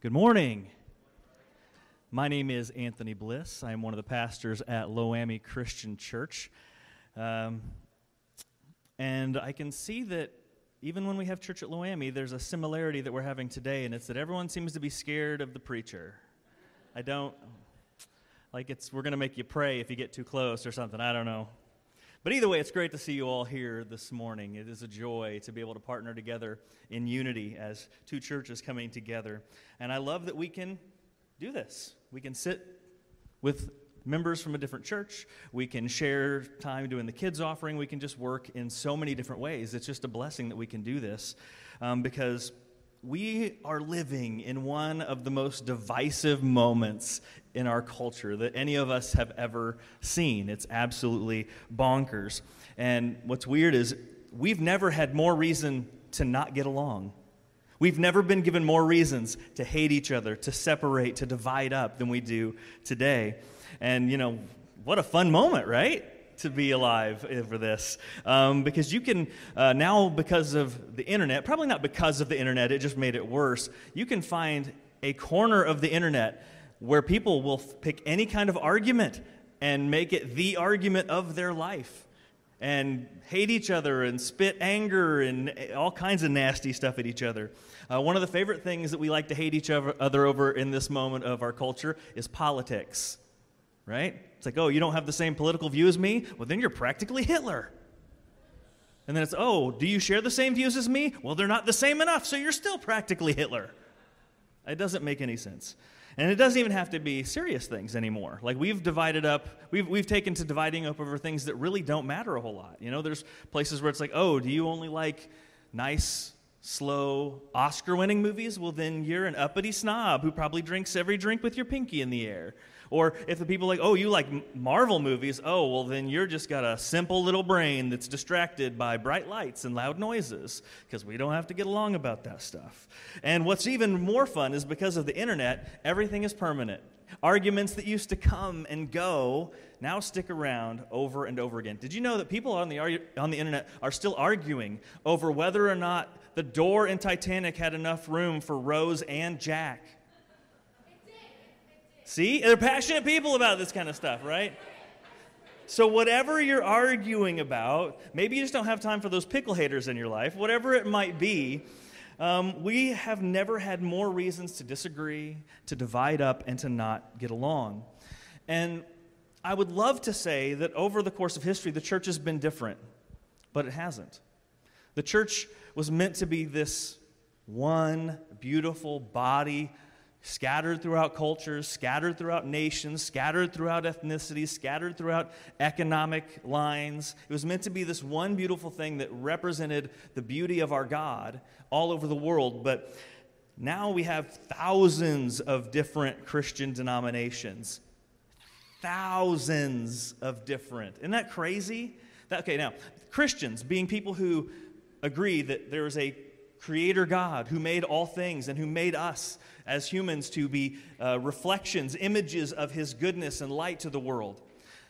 Good morning. My name is Anthony Bliss. I am one of the pastors at Loami Christian Church. Um, and I can see that even when we have church at Loami, there's a similarity that we're having today, and it's that everyone seems to be scared of the preacher. I don't, like it's, we're going to make you pray if you get too close or something. I don't know. But either way, it's great to see you all here this morning. It is a joy to be able to partner together in unity as two churches coming together. And I love that we can do this. We can sit with members from a different church. We can share time doing the kids' offering. We can just work in so many different ways. It's just a blessing that we can do this um, because we are living in one of the most divisive moments in our culture that any of us have ever seen. It's absolutely bonkers. And what's weird is we've never had more reason to not get along. We've never been given more reasons to hate each other, to separate, to divide up than we do today. And, you know, what a fun moment, right? To be alive for this um, because you can uh, now because of the internet probably not because of the internet it just made it worse you can find a corner of the internet where people will pick any kind of argument and make it the argument of their life and hate each other and spit anger and all kinds of nasty stuff at each other. Uh, one of the favorite things that we like to hate each other over in this moment of our culture is politics, right? It's like, oh, you don't have the same political view as me? Well, then you're practically Hitler. And then it's, oh, do you share the same views as me? Well, they're not the same enough, so you're still practically Hitler. It doesn't make any sense. And it doesn't even have to be serious things anymore. Like we've divided up, we've, we've taken to dividing up over things that really don't matter a whole lot. You know, there's places where it's like, oh, do you only like nice, slow, Oscar winning movies? Well, then you're an uppity snob who probably drinks every drink with your pinky in the air. Or if the people like, oh, you like Marvel movies, oh, well, then you're just got a simple little brain that's distracted by bright lights and loud noises, because we don't have to get along about that stuff. And what's even more fun is because of the internet, everything is permanent. Arguments that used to come and go now stick around over and over again. Did you know that people on the, on the internet are still arguing over whether or not the door in Titanic had enough room for Rose and Jack? See? They're passionate people about this kind of stuff, right? So, whatever you're arguing about, maybe you just don't have time for those pickle haters in your life, whatever it might be, um, we have never had more reasons to disagree, to divide up, and to not get along. And I would love to say that over the course of history, the church has been different, but it hasn't. The church was meant to be this one beautiful body scattered throughout cultures, scattered throughout nations, scattered throughout ethnicities, scattered throughout economic lines. It was meant to be this one beautiful thing that represented the beauty of our God all over the world. But now we have thousands of different Christian denominations. Thousands of different. Isn't that crazy? That, okay, now, Christians being people who agree that there is a creator God who made all things and who made us as humans to be uh, reflections, images of his goodness and light to the world.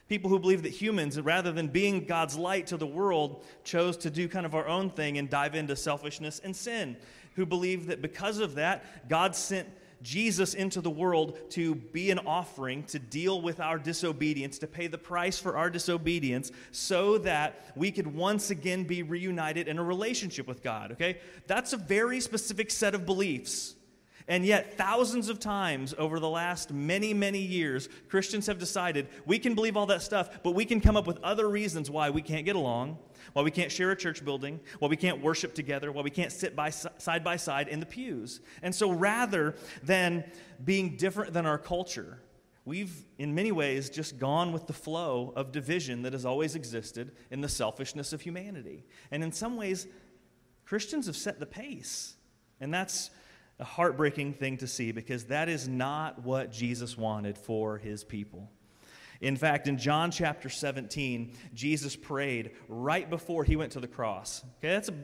People who believe that humans, rather than being God's light to the world, chose to do kind of our own thing and dive into selfishness and sin. Who believe that because of that, God sent Jesus into the world to be an offering, to deal with our disobedience, to pay the price for our disobedience, so that we could once again be reunited in a relationship with God, okay? That's a very specific set of beliefs. And yet, thousands of times over the last many, many years, Christians have decided we can believe all that stuff, but we can come up with other reasons why we can't get along, why we can't share a church building, why we can't worship together, why we can't sit by, side by side in the pews. And so, rather than being different than our culture, we've in many ways just gone with the flow of division that has always existed in the selfishness of humanity. And in some ways, Christians have set the pace. And that's a heartbreaking thing to see because that is not what Jesus wanted for his people. In fact, in John chapter 17, Jesus prayed right before he went to the cross. Okay, that's a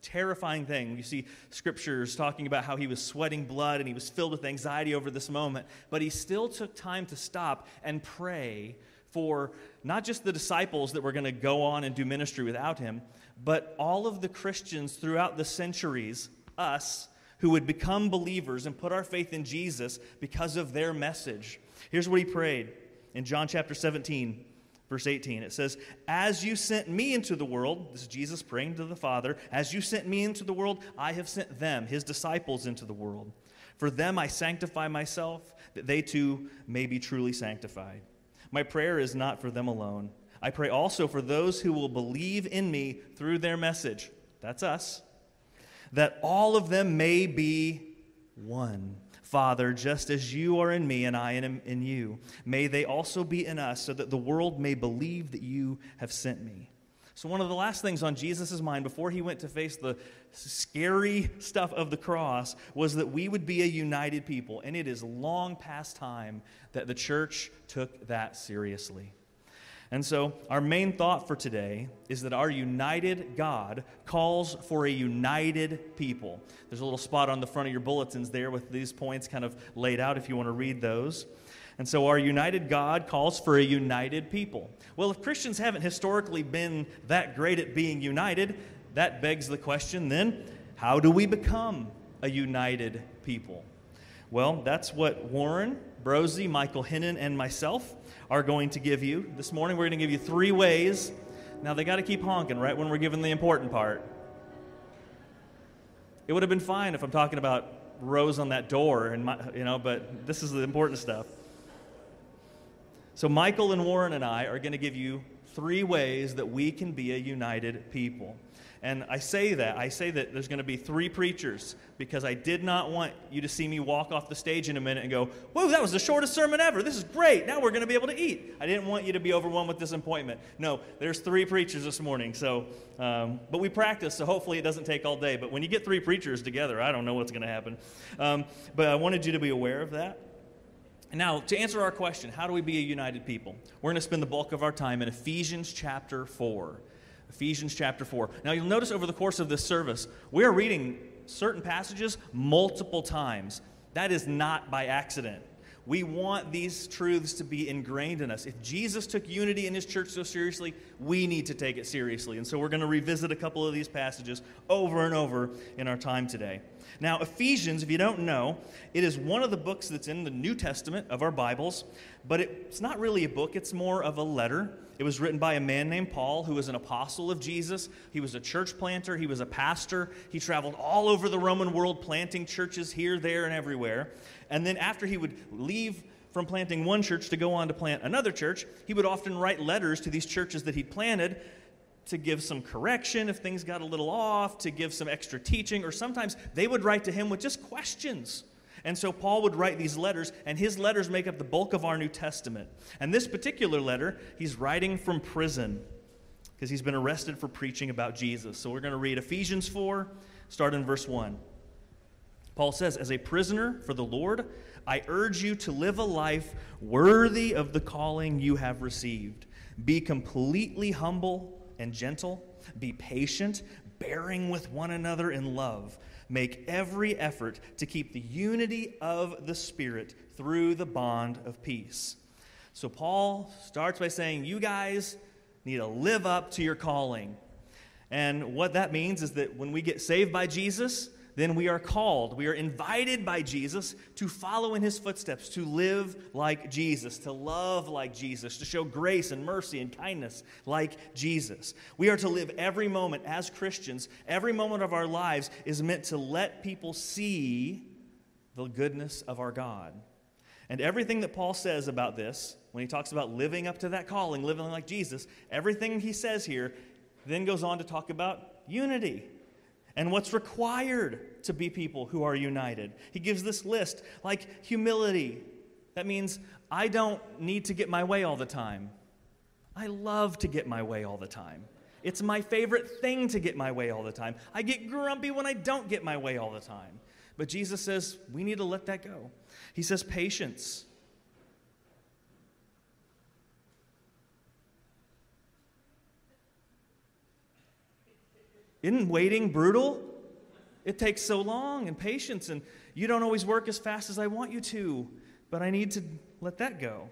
terrifying thing. You see scriptures talking about how he was sweating blood and he was filled with anxiety over this moment, but he still took time to stop and pray for not just the disciples that were going to go on and do ministry without him, but all of the Christians throughout the centuries, us, who would become believers and put our faith in Jesus because of their message. Here's what he prayed in John chapter 17, verse 18. It says, As you sent me into the world, this is Jesus praying to the Father, as you sent me into the world, I have sent them, his disciples, into the world. For them I sanctify myself, that they too may be truly sanctified. My prayer is not for them alone. I pray also for those who will believe in me through their message. That's us. That all of them may be one Father, just as you are in me and I am in you, may they also be in us, so that the world may believe that you have sent me. So, one of the last things on Jesus' mind before he went to face the scary stuff of the cross was that we would be a united people. And it is long past time that the church took that seriously. And so, our main thought for today is that our united God calls for a united people. There's a little spot on the front of your bulletins there with these points kind of laid out if you want to read those. And so, our united God calls for a united people. Well, if Christians haven't historically been that great at being united, that begs the question then, how do we become a united people? Well, that's what Warren, Perosi, Michael Hinnon, and myself are going to give you. This morning, we're going to give you three ways. Now, they got to keep honking right when we're giving the important part. It would have been fine if I'm talking about Rose on that door, and my, you know, but this is the important stuff. So, Michael and Warren and I are going to give you three ways that we can be a united people. And I say that. I say that there's going to be three preachers because I did not want you to see me walk off the stage in a minute and go, Whoa, that was the shortest sermon ever. This is great. Now we're going to be able to eat. I didn't want you to be overwhelmed with disappointment. No, there's three preachers this morning. So, um, but we practice, so hopefully it doesn't take all day. But when you get three preachers together, I don't know what's going to happen. Um, but I wanted you to be aware of that. Now, to answer our question, how do we be a united people? We're going to spend the bulk of our time in Ephesians chapter 4. Ephesians chapter 4. Now, you'll notice over the course of this service, we are reading certain passages multiple times. That is not by accident. We want these truths to be ingrained in us. If Jesus took unity in his church so seriously, we need to take it seriously. And so we're going to revisit a couple of these passages over and over in our time today. Now, Ephesians, if you don't know, it is one of the books that's in the New Testament of our Bibles, but it's not really a book, it's more of a letter. It was written by a man named Paul, who was an apostle of Jesus. He was a church planter, he was a pastor. He traveled all over the Roman world, planting churches here, there, and everywhere. And then after he would leave from planting one church to go on to plant another church, he would often write letters to these churches that he'd planted to give some correction if things got a little off, to give some extra teaching, or sometimes they would write to him with just questions. And so Paul would write these letters, and his letters make up the bulk of our New Testament. And this particular letter, he's writing from prison because he's been arrested for preaching about Jesus. So we're going to read Ephesians 4, start in verse 1. Paul says, As a prisoner for the Lord, I urge you to live a life worthy of the calling you have received. Be completely humble and gentle, be patient, bearing with one another in love. Make every effort to keep the unity of the Spirit through the bond of peace. So, Paul starts by saying, You guys need to live up to your calling. And what that means is that when we get saved by Jesus, then we are called, we are invited by Jesus to follow in his footsteps, to live like Jesus, to love like Jesus, to show grace and mercy and kindness like Jesus. We are to live every moment as Christians, every moment of our lives is meant to let people see the goodness of our God. And everything that Paul says about this, when he talks about living up to that calling, living like Jesus, everything he says here then goes on to talk about unity and what's required to be people who are united. He gives this list like humility. That means I don't need to get my way all the time. I love to get my way all the time. It's my favorite thing to get my way all the time. I get grumpy when I don't get my way all the time. But Jesus says we need to let that go. He says patience. Isn't waiting brutal? It takes so long and patience, and you don't always work as fast as I want you to, but I need to let that go.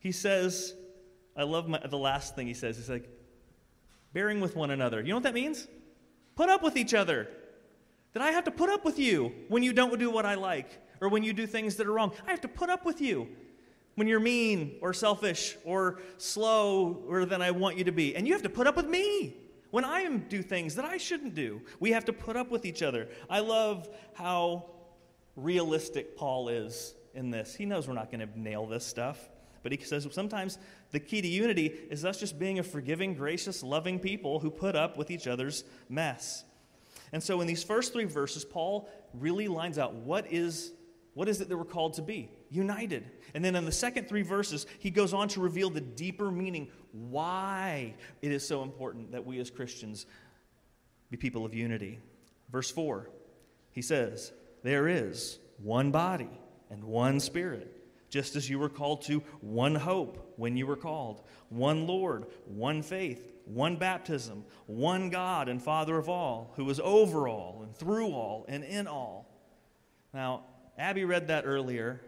He says, I love my, the last thing he says. He's like, bearing with one another. You know what that means? Put up with each other. That I have to put up with you when you don't do what I like or when you do things that are wrong. I have to put up with you when you're mean or selfish or slower than I want you to be. And you have to put up with me when I do things that I shouldn't do. We have to put up with each other. I love how realistic Paul is in this. He knows we're not going to nail this stuff. But he says sometimes the key to unity is us just being a forgiving, gracious, loving people who put up with each other's mess. And so in these first three verses, Paul really lines out what is, what is it that we're called to be? United. And then in the second three verses, he goes on to reveal the deeper meaning why it is so important that we as Christians be people of unity. Verse 4, he says, There is one body and one spirit just as you were called to one hope when you were called, one Lord, one faith, one baptism, one God and Father of all, who is over all and through all and in all. Now, Abby read that earlier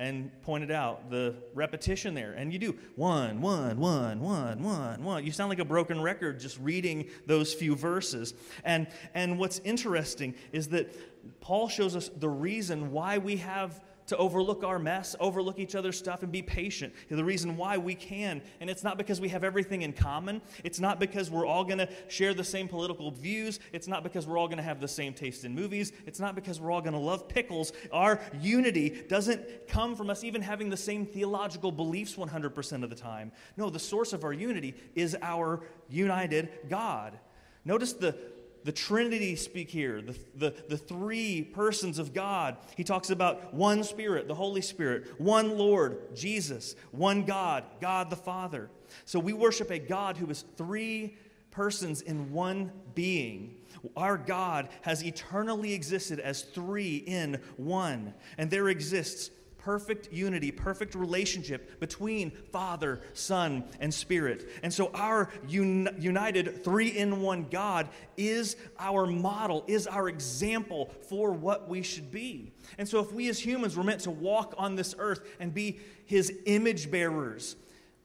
and pointed out the repetition there. And you do one, one, one, one, one, one. You sound like a broken record just reading those few verses. And, and what's interesting is that Paul shows us the reason why we have to overlook our mess, overlook each other's stuff, and be patient. The reason why we can. And it's not because we have everything in common. It's not because we're all going to share the same political views. It's not because we're all going to have the same taste in movies. It's not because we're all going to love pickles. Our unity doesn't come from us even having the same theological beliefs 100% of the time. No, the source of our unity is our united God. Notice the the Trinity speak here, the, the, the three persons of God. He talks about one Spirit, the Holy Spirit, one Lord, Jesus, one God, God the Father. So we worship a God who is three persons in one being. Our God has eternally existed as three in one. And there exists perfect unity, perfect relationship between Father, Son, and Spirit. And so our un- united three in one God is our model, is our example for what we should be. And so if we as humans were meant to walk on this earth and be his image bearers,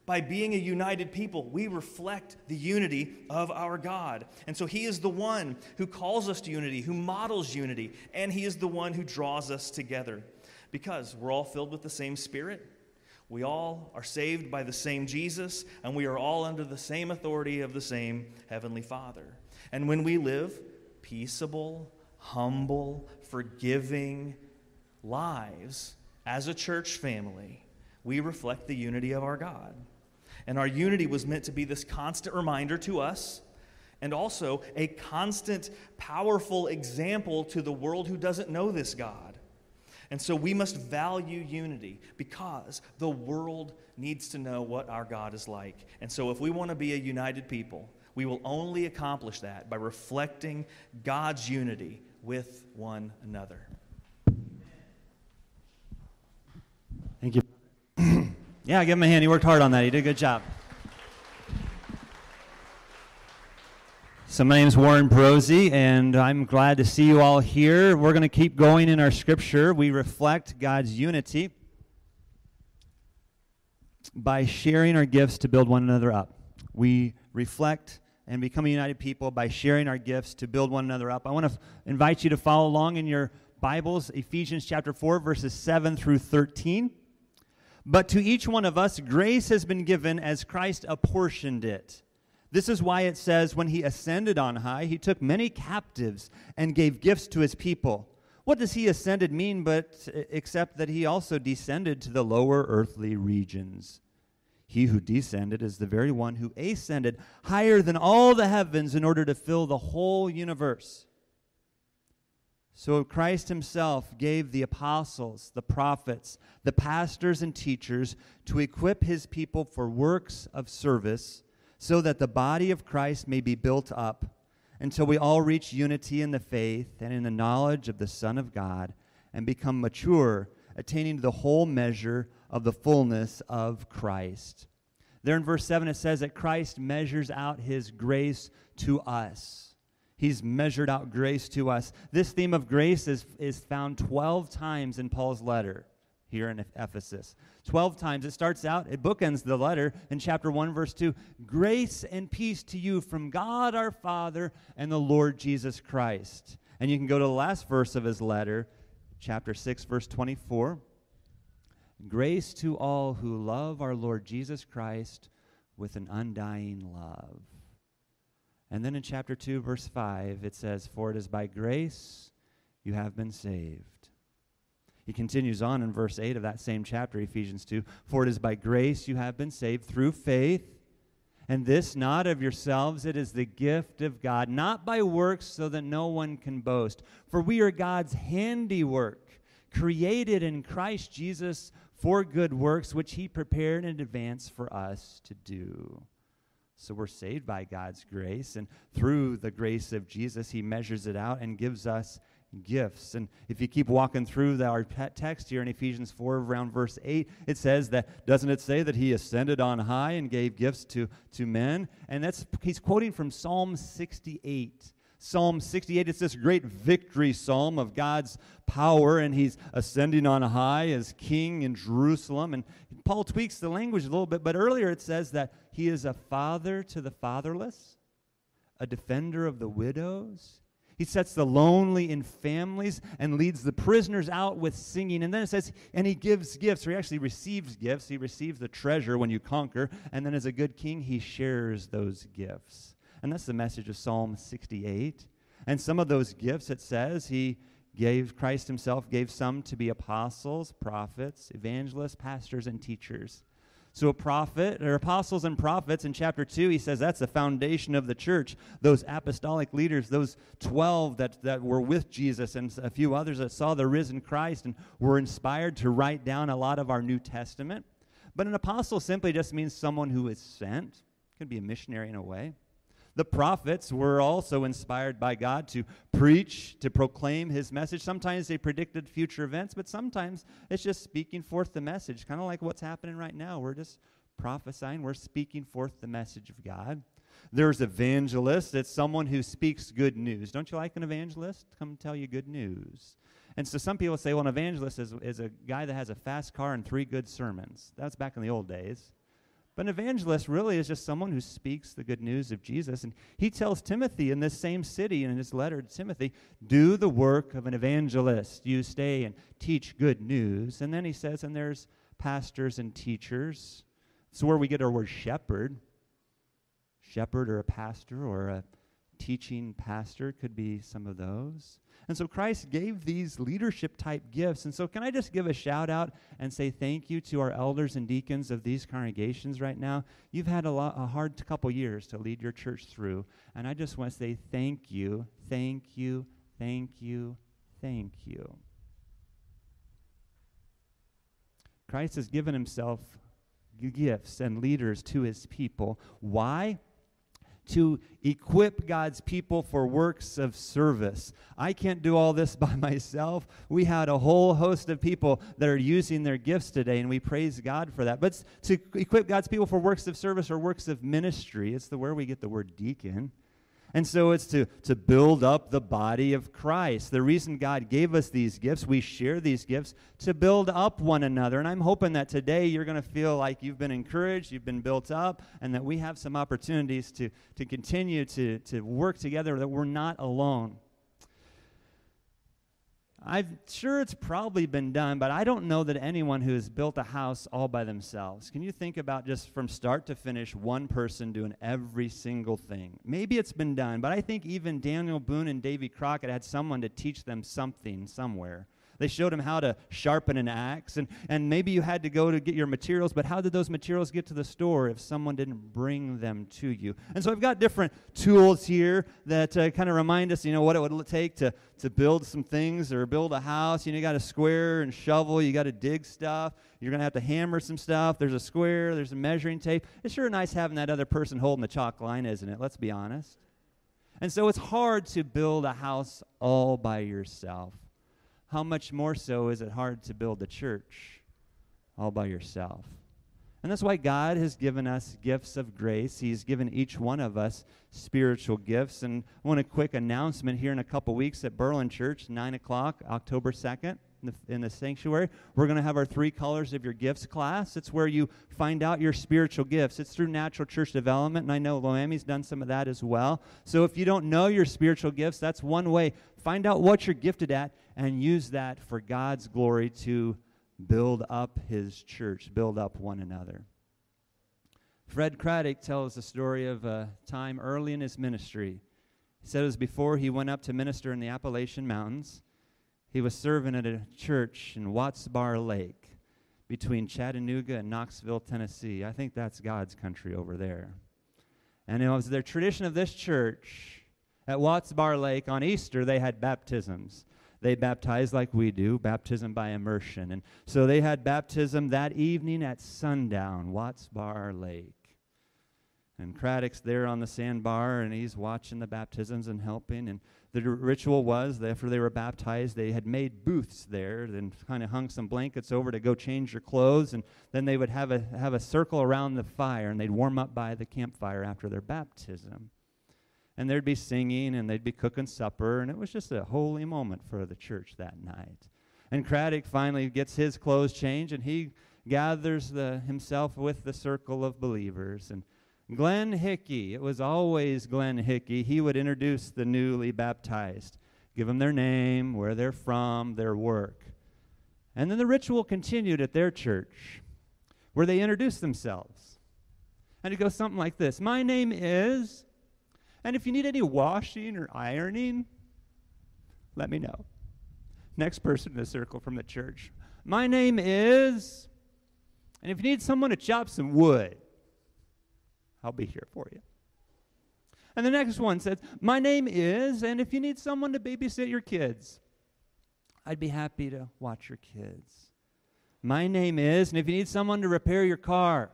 by being a united people, we reflect the unity of our God. And so He is the one who calls us to unity, who models unity, and He is the one who draws us together because we're all filled with the same Spirit. We all are saved by the same Jesus, and we are all under the same authority of the same Heavenly Father. And when we live peaceable, humble, forgiving lives as a church family, we reflect the unity of our God. And our unity was meant to be this constant reminder to us and also a constant, powerful example to the world who doesn't know this God. And so we must value unity because the world needs to know what our God is like. And so if we want to be a united people, we will only accomplish that by reflecting God's unity with one another. Thank you. yeah, give him a hand. He worked hard on that. He did a good job. So, my name is Warren Perosi, and I'm glad to see you all here. We're going to keep going in our scripture. We reflect God's unity by sharing our gifts to build one another up. We reflect and become a united people by sharing our gifts to build one another up. I want to invite you to follow along in your Bibles, Ephesians chapter 4, verses 7 through 13. But to each one of us, grace has been given as Christ apportioned it. This is why it says, when he ascended on high, he took many captives and gave gifts to his people. What does he ascended mean but eh, except that he also descended to the lower earthly regions? He who descended is the very one who ascended higher than all the heavens in order to fill the whole universe. So Christ himself gave the apostles, the prophets, the pastors, and teachers to equip his people for works of service so that the body of Christ may be built up until we all reach unity in the faith and in the knowledge of the Son of God and become mature, attaining to the whole measure of the fullness of Christ. There in verse 7, it says that Christ measures out his grace to us. He's measured out grace to us. This theme of grace is, is found 12 times in Paul's letter here in Ephesus. 12 times. It starts out, it bookends the letter in chapter 1, verse 2 Grace and peace to you from God our Father and the Lord Jesus Christ. And you can go to the last verse of his letter, chapter 6, verse 24. Grace to all who love our Lord Jesus Christ with an undying love. And then in chapter 2, verse 5, it says, For it is by grace you have been saved. He continues on in verse 8 of that same chapter, Ephesians 2 For it is by grace you have been saved through faith, and this not of yourselves, it is the gift of God, not by works, so that no one can boast. For we are God's handiwork, created in Christ Jesus for good works, which He prepared in advance for us to do. So we're saved by God's grace, and through the grace of Jesus, He measures it out and gives us gifts. And if you keep walking through our text here in Ephesians 4, around verse 8, it says that, doesn't it say that he ascended on high and gave gifts to, to men? And that's, he's quoting from Psalm 68. Psalm 68, it's this great victory psalm of God's power, and he's ascending on high as king in Jerusalem. And Paul tweaks the language a little bit, but earlier it says that he is a father to the fatherless, a defender of the widows, he sets the lonely in families and leads the prisoners out with singing. And then it says, and he gives gifts, or he actually receives gifts. He receives the treasure when you conquer. And then as a good king, he shares those gifts. And that's the message of Psalm 68. And some of those gifts, it says, he gave, Christ himself gave some to be apostles, prophets, evangelists, pastors, and teachers. So, a prophet, or apostles and prophets, in chapter 2, he says that's the foundation of the church. Those apostolic leaders, those 12 that, that were with Jesus, and a few others that saw the risen Christ and were inspired to write down a lot of our New Testament. But an apostle simply just means someone who is sent, could be a missionary in a way. The prophets were also inspired by God to preach, to proclaim his message. Sometimes they predicted future events, but sometimes it's just speaking forth the message, kind of like what's happening right now. We're just prophesying, we're speaking forth the message of God. There's evangelists. It's someone who speaks good news. Don't you like an evangelist? Come tell you good news. And so some people say, well, an evangelist is, is a guy that has a fast car and three good sermons. That's back in the old days. But an evangelist really is just someone who speaks the good news of Jesus. And he tells Timothy in this same city in his letter to Timothy, do the work of an evangelist. You stay and teach good news. And then he says, and there's pastors and teachers. It's where we get our word shepherd. Shepherd or a pastor or a teaching pastor could be some of those. And so Christ gave these leadership type gifts. And so, can I just give a shout out and say thank you to our elders and deacons of these congregations right now? You've had a, lot, a hard couple years to lead your church through. And I just want to say thank you, thank you, thank you, thank you. Christ has given himself gifts and leaders to his people. Why? To equip God's people for works of service. I can't do all this by myself. We had a whole host of people that are using their gifts today, and we praise God for that. But to equip God's people for works of service or works of ministry, it's the where we get the word deacon. And so it's to, to build up the body of Christ. The reason God gave us these gifts, we share these gifts to build up one another. And I'm hoping that today you're going to feel like you've been encouraged, you've been built up, and that we have some opportunities to, to continue to, to work together, that we're not alone. I'm sure it's probably been done, but I don't know that anyone who has built a house all by themselves. Can you think about just from start to finish, one person doing every single thing? Maybe it's been done, but I think even Daniel Boone and Davy Crockett had someone to teach them something somewhere. They showed him how to sharpen an axe, and, and maybe you had to go to get your materials, but how did those materials get to the store if someone didn't bring them to you? And so I've got different tools here that uh, kind of remind us, you know, what it would take to, to build some things or build a house. You know, you got a square and shovel, you got to dig stuff, you're going to have to hammer some stuff. There's a square, there's a measuring tape. It's sure nice having that other person holding the chalk line, isn't it? Let's be honest. And so it's hard to build a house all by yourself how much more so is it hard to build a church all by yourself? And that's why God has given us gifts of grace. He's given each one of us spiritual gifts. And I want a quick announcement here in a couple weeks at Berlin Church, 9 o'clock, October 2nd, in the, in the sanctuary. We're going to have our three colors of your gifts class. It's where you find out your spiritual gifts. It's through natural church development, and I know Loami's done some of that as well. So if you don't know your spiritual gifts, that's one way. Find out what you're gifted at and use that for God's glory to build up his church, build up one another. Fred Craddock tells the story of a time early in his ministry. He said it was before he went up to minister in the Appalachian Mountains. He was serving at a church in Watts Bar Lake between Chattanooga and Knoxville, Tennessee. I think that's God's country over there. And it was their tradition of this church at Watts Bar Lake on Easter, they had baptisms. They baptized like we do, baptism by immersion. And so they had baptism that evening at sundown, Watts Bar Lake. And Craddock's there on the sandbar, and he's watching the baptisms and helping. And the ritual was that after they were baptized, they had made booths there, then kind of hung some blankets over to go change your clothes, and then they would have a have a circle around the fire, and they'd warm up by the campfire after their baptism. And there'd be singing, and they'd be cooking supper, and it was just a holy moment for the church that night. And Craddock finally gets his clothes changed, and he gathers the, himself with the circle of believers, and Glenn Hickey, it was always Glenn Hickey. He would introduce the newly baptized, give them their name, where they're from, their work. And then the ritual continued at their church, where they introduced themselves. And it goes something like this My name is, and if you need any washing or ironing, let me know. Next person in the circle from the church. My name is, and if you need someone to chop some wood, I'll be here for you. And the next one says, My name is, and if you need someone to babysit your kids, I'd be happy to watch your kids. My name is, and if you need someone to repair your car,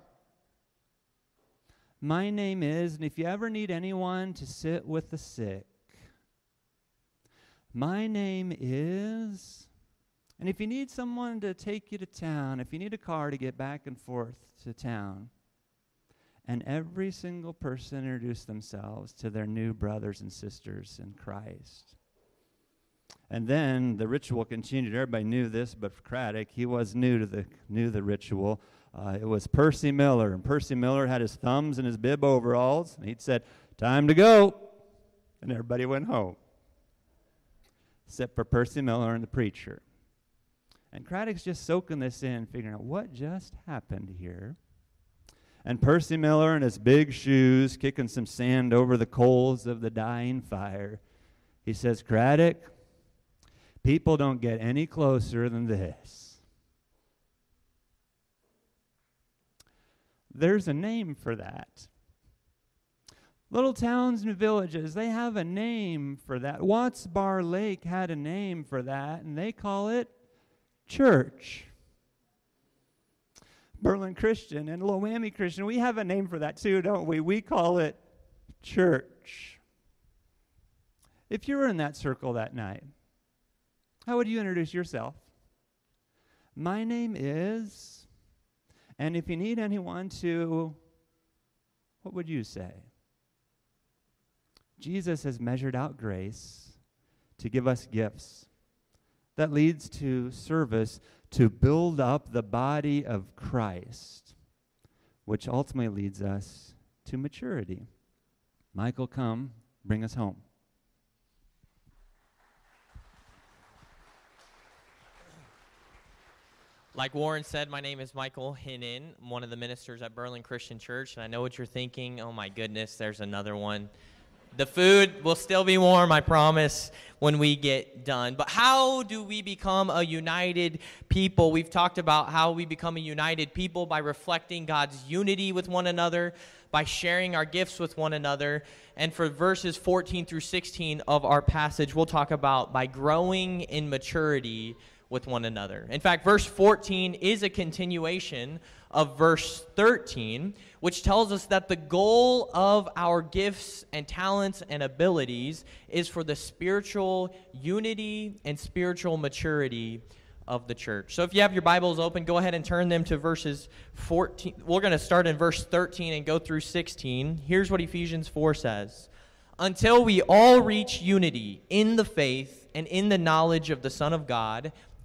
my name is, and if you ever need anyone to sit with the sick, my name is, and if you need someone to take you to town, if you need a car to get back and forth to town, and every single person introduced themselves to their new brothers and sisters in Christ. And then the ritual continued. Everybody knew this, but for Craddock, he was new to the knew the ritual. Uh, it was Percy Miller, and Percy Miller had his thumbs in his bib overalls, and he'd said, "Time to go," and everybody went home, except for Percy Miller and the preacher. And Craddock's just soaking this in, figuring out what just happened here. And Percy Miller in his big shoes, kicking some sand over the coals of the dying fire, he says, Craddock, people don't get any closer than this. There's a name for that. Little towns and villages, they have a name for that. Watts Bar Lake had a name for that, and they call it church. Berlin Christian and Loami Christian, we have a name for that too, don't we? We call it church. If you were in that circle that night, how would you introduce yourself? My name is, and if you need anyone to, what would you say? Jesus has measured out grace to give us gifts that leads to service to build up the body of Christ, which ultimately leads us to maturity. Michael, come, bring us home. Like Warren said, my name is Michael Hinnon. I'm one of the ministers at Berlin Christian Church, and I know what you're thinking. Oh my goodness, there's another one. The food will still be warm, I promise, when we get done. But how do we become a united people? We've talked about how we become a united people by reflecting God's unity with one another, by sharing our gifts with one another. And for verses 14 through 16 of our passage, we'll talk about by growing in maturity with one another. In fact, verse 14 is a continuation of verse 13, which tells us that the goal of our gifts and talents and abilities is for the spiritual unity and spiritual maturity of the church. So if you have your Bibles open, go ahead and turn them to verses 14. We're going to start in verse 13 and go through 16. Here's what Ephesians 4 says Until we all reach unity in the faith and in the knowledge of the Son of God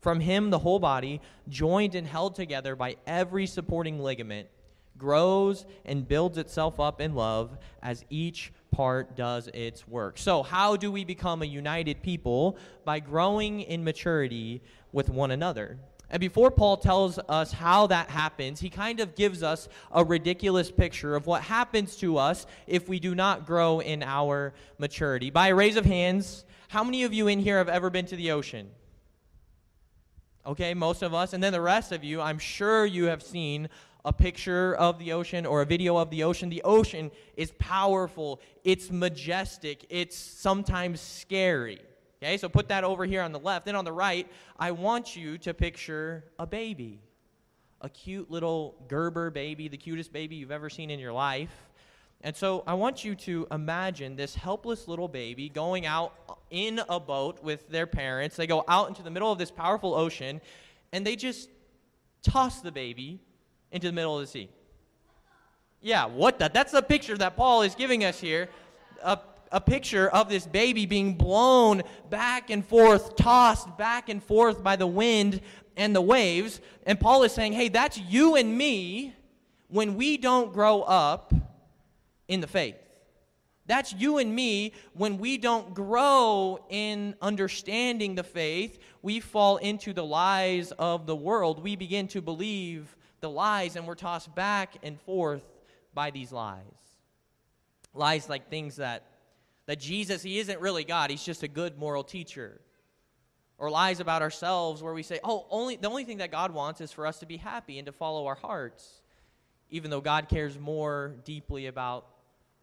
From Him, the whole body, joined and held together by every supporting ligament, grows and builds itself up in love as each part does its work. So, how do we become a united people? By growing in maturity with one another. And before Paul tells us how that happens, he kind of gives us a ridiculous picture of what happens to us if we do not grow in our maturity. By a raise of hands, how many of you in here have ever been to the ocean? Okay, most of us. And then the rest of you, I'm sure you have seen a picture of the ocean or a video of the ocean. The ocean is powerful, it's majestic, it's sometimes scary. Okay, so put that over here on the left. Then on the right, I want you to picture a baby. A cute little Gerber baby, the cutest baby you've ever seen in your life. And so I want you to imagine this helpless little baby going out in a boat with their parents. They go out into the middle of this powerful ocean and they just toss the baby into the middle of the sea. Yeah, what the? That's the picture that Paul is giving us here. A a picture of this baby being blown back and forth, tossed back and forth by the wind and the waves. And Paul is saying, hey, that's you and me when we don't grow up in the faith. That's you and me when we don't grow in understanding the faith. We fall into the lies of the world. We begin to believe the lies, and we're tossed back and forth by these lies. Lies like things that that Jesus, he isn't really God, he's just a good moral teacher. Or lies about ourselves where we say, oh, only, the only thing that God wants is for us to be happy and to follow our hearts, even though God cares more deeply about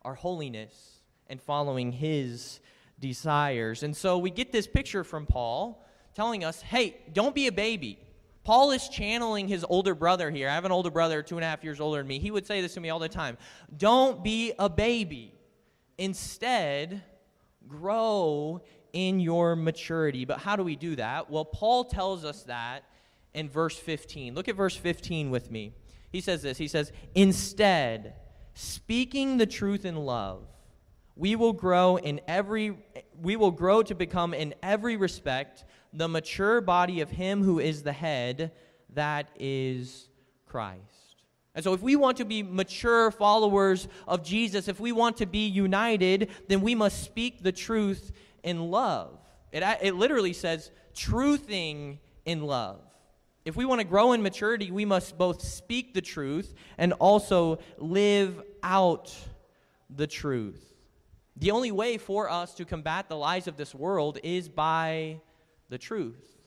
our holiness and following his desires. And so we get this picture from Paul telling us, hey, don't be a baby. Paul is channeling his older brother here. I have an older brother, two and a half years older than me. He would say this to me all the time Don't be a baby. Instead, grow in your maturity. But how do we do that? Well, Paul tells us that in verse 15. Look at verse 15 with me. He says this He says, Instead, speaking the truth in love, we will grow in every we will grow to become in every respect the mature body of him who is the head that is Christ and so, if we want to be mature followers of Jesus, if we want to be united, then we must speak the truth in love. It, it literally says, truthing in love. If we want to grow in maturity, we must both speak the truth and also live out the truth. The only way for us to combat the lies of this world is by the truth.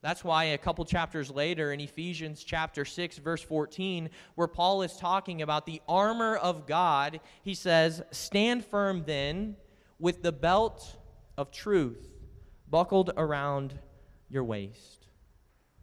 That's why a couple chapters later in Ephesians chapter 6 verse 14 where Paul is talking about the armor of God, he says, "Stand firm then with the belt of truth buckled around your waist."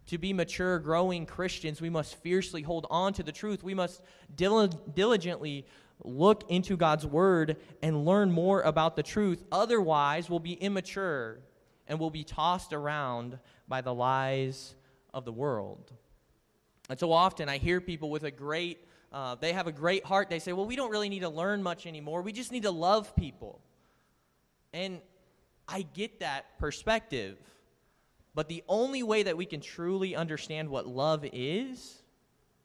To be mature, growing Christians, we must fiercely hold on to the truth. We must diligently look into God's word and learn more about the truth. Otherwise, we'll be immature and we'll be tossed around by the lies of the world. And so often I hear people with a great, uh, they have a great heart. They say, well, we don't really need to learn much anymore. We just need to love people. And I get that perspective. But the only way that we can truly understand what love is,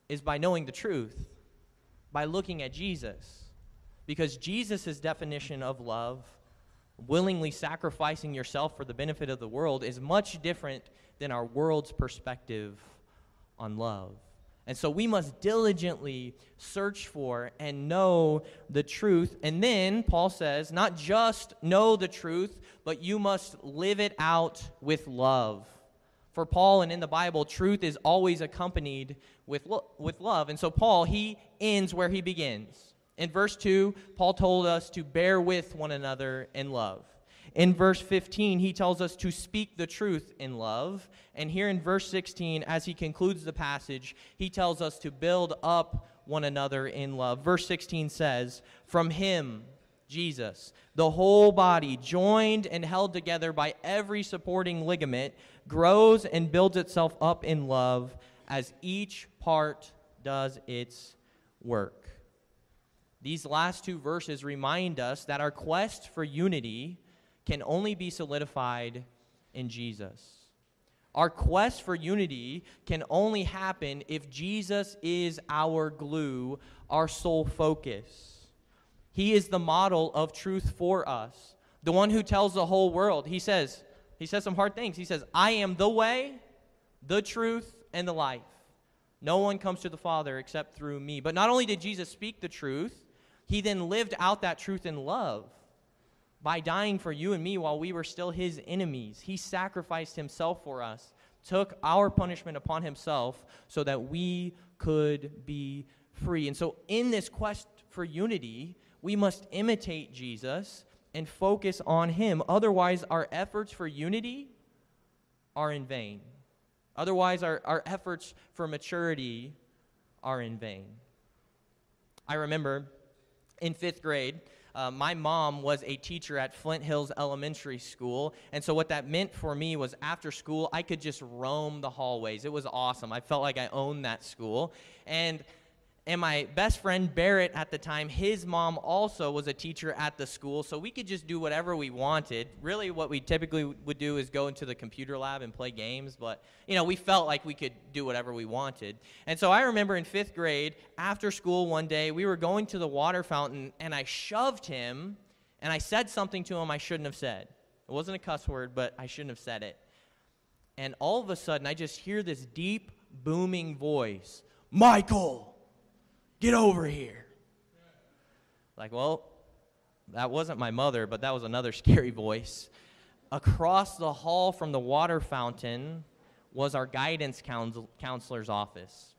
is by knowing the truth, by looking at Jesus. Because Jesus' definition of love willingly sacrificing yourself for the benefit of the world is much different than our world's perspective on love. And so we must diligently search for and know the truth. And then, Paul says, not just know the truth, but you must live it out with love. For Paul and in the Bible, truth is always accompanied with, lo- with love. And so, Paul, he ends where he begins. In verse 2, Paul told us to bear with one another in love. In verse 15, he tells us to speak the truth in love. And here in verse 16, as he concludes the passage, he tells us to build up one another in love. Verse 16 says, From him, Jesus, the whole body, joined and held together by every supporting ligament, grows and builds itself up in love as each part does its work. These last two verses remind us that our quest for unity can only be solidified in Jesus. Our quest for unity can only happen if Jesus is our glue, our sole focus. He is the model of truth for us, the one who tells the whole world. He says, he says some hard things. He says, I am the way, the truth, and the life. No one comes to the Father except through me. But not only did Jesus speak the truth, he then lived out that truth in love by dying for you and me while we were still his enemies. He sacrificed himself for us, took our punishment upon himself so that we could be free. And so, in this quest for unity, we must imitate Jesus and focus on him. Otherwise, our efforts for unity are in vain. Otherwise, our, our efforts for maturity are in vain. I remember in fifth grade, uh, my mom was a teacher at Flint Hills Elementary School. And so, what that meant for me was after school, I could just roam the hallways. It was awesome. I felt like I owned that school. And and my best friend Barrett at the time, his mom also was a teacher at the school, so we could just do whatever we wanted. Really, what we typically would do is go into the computer lab and play games, but you know, we felt like we could do whatever we wanted. And so I remember in fifth grade, after school one day, we were going to the water fountain, and I shoved him, and I said something to him I shouldn't have said. It wasn't a cuss word, but I shouldn't have said it. And all of a sudden, I just hear this deep, booming voice Michael! Get over here. Like, well, that wasn't my mother, but that was another scary voice. Across the hall from the water fountain was our guidance counsel- counselor's office.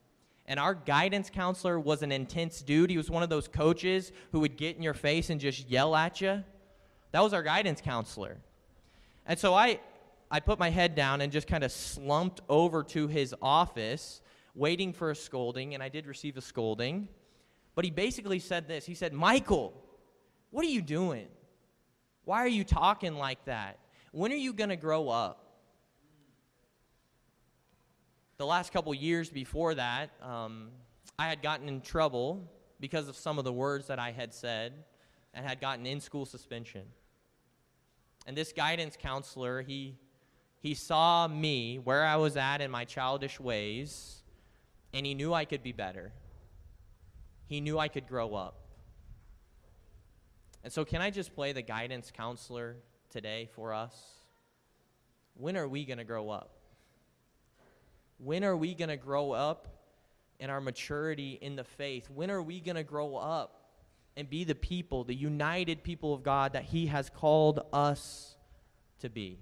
And our guidance counselor was an intense dude. He was one of those coaches who would get in your face and just yell at you. That was our guidance counselor. And so I, I put my head down and just kind of slumped over to his office waiting for a scolding, and I did receive a scolding. But he basically said this He said, Michael, what are you doing? Why are you talking like that? When are you going to grow up? The last couple years before that, um, I had gotten in trouble because of some of the words that I had said and had gotten in school suspension. And this guidance counselor, he, he saw me where I was at in my childish ways, and he knew I could be better. He knew I could grow up. And so, can I just play the guidance counselor today for us? When are we going to grow up? When are we going to grow up in our maturity in the faith? When are we going to grow up and be the people, the united people of God that He has called us to be?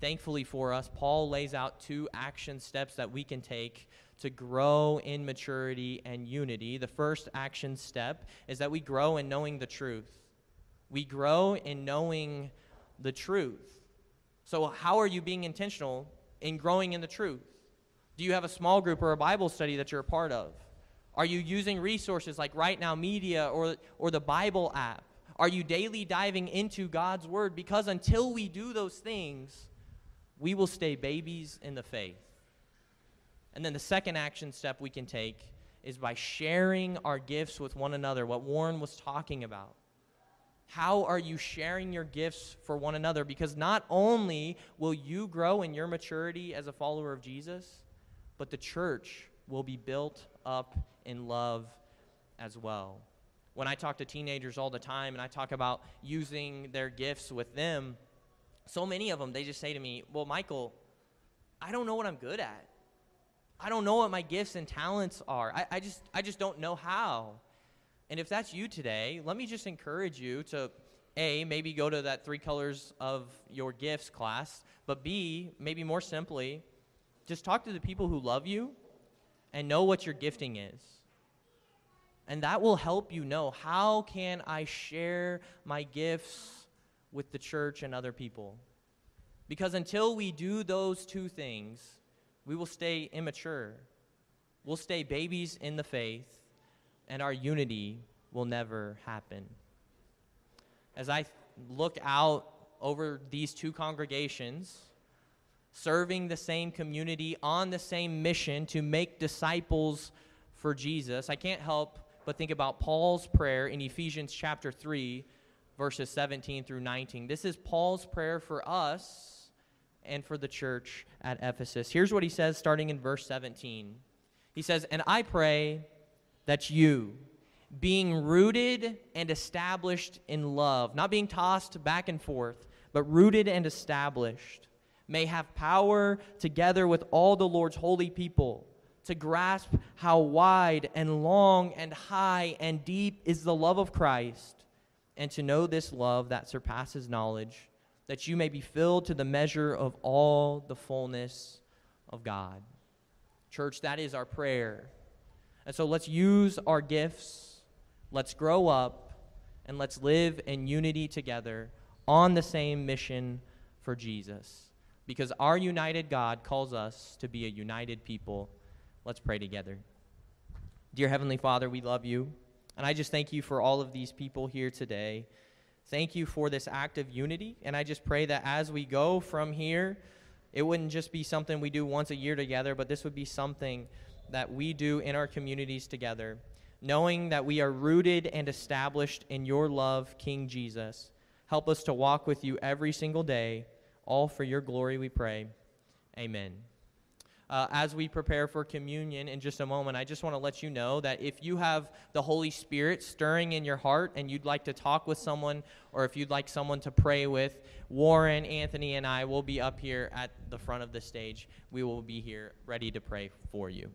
Thankfully for us, Paul lays out two action steps that we can take to grow in maturity and unity. The first action step is that we grow in knowing the truth. We grow in knowing the truth. So, how are you being intentional in growing in the truth? Do you have a small group or a Bible study that you're a part of? Are you using resources like Right Now Media or, or the Bible app? Are you daily diving into God's Word? Because until we do those things, we will stay babies in the faith. And then the second action step we can take is by sharing our gifts with one another, what Warren was talking about. How are you sharing your gifts for one another? Because not only will you grow in your maturity as a follower of Jesus, but the church will be built up in love as well. When I talk to teenagers all the time and I talk about using their gifts with them, so many of them, they just say to me, Well, Michael, I don't know what I'm good at. I don't know what my gifts and talents are. I, I, just, I just don't know how. And if that's you today, let me just encourage you to A, maybe go to that three colors of your gifts class, but B, maybe more simply, just talk to the people who love you and know what your gifting is. And that will help you know how can I share my gifts with the church and other people. Because until we do those two things, we will stay immature. We'll stay babies in the faith, and our unity will never happen. As I look out over these two congregations, serving the same community on the same mission to make disciples for Jesus, I can't help but think about Paul's prayer in Ephesians chapter 3, verses 17 through 19. This is Paul's prayer for us and for the church at Ephesus. Here's what he says starting in verse 17. He says, And I pray that you, being rooted and established in love, not being tossed back and forth, but rooted and established, may have power together with all the Lord's holy people to grasp how wide and long and high and deep is the love of Christ, and to know this love that surpasses knowledge, that you may be filled to the measure of all the fullness of God. Church, that is our prayer. And so let's use our gifts, let's grow up, and let's live in unity together on the same mission for Jesus. Because our united God calls us to be a united people. Let's pray together. Dear Heavenly Father, we love you. And I just thank you for all of these people here today. Thank you for this act of unity. And I just pray that as we go from here, it wouldn't just be something we do once a year together, but this would be something that we do in our communities together, knowing that we are rooted and established in your love, King Jesus. Help us to walk with you every single day, all for your glory, we pray. Amen uh, as we prepare for communion in just a moment, I just want to let you know that if you have the Holy Spirit stirring in your heart and you'd like to talk with someone, or if you'd like someone to pray with, Warren, Anthony, and I will be up here at the front of the stage. We will be here ready to pray for you.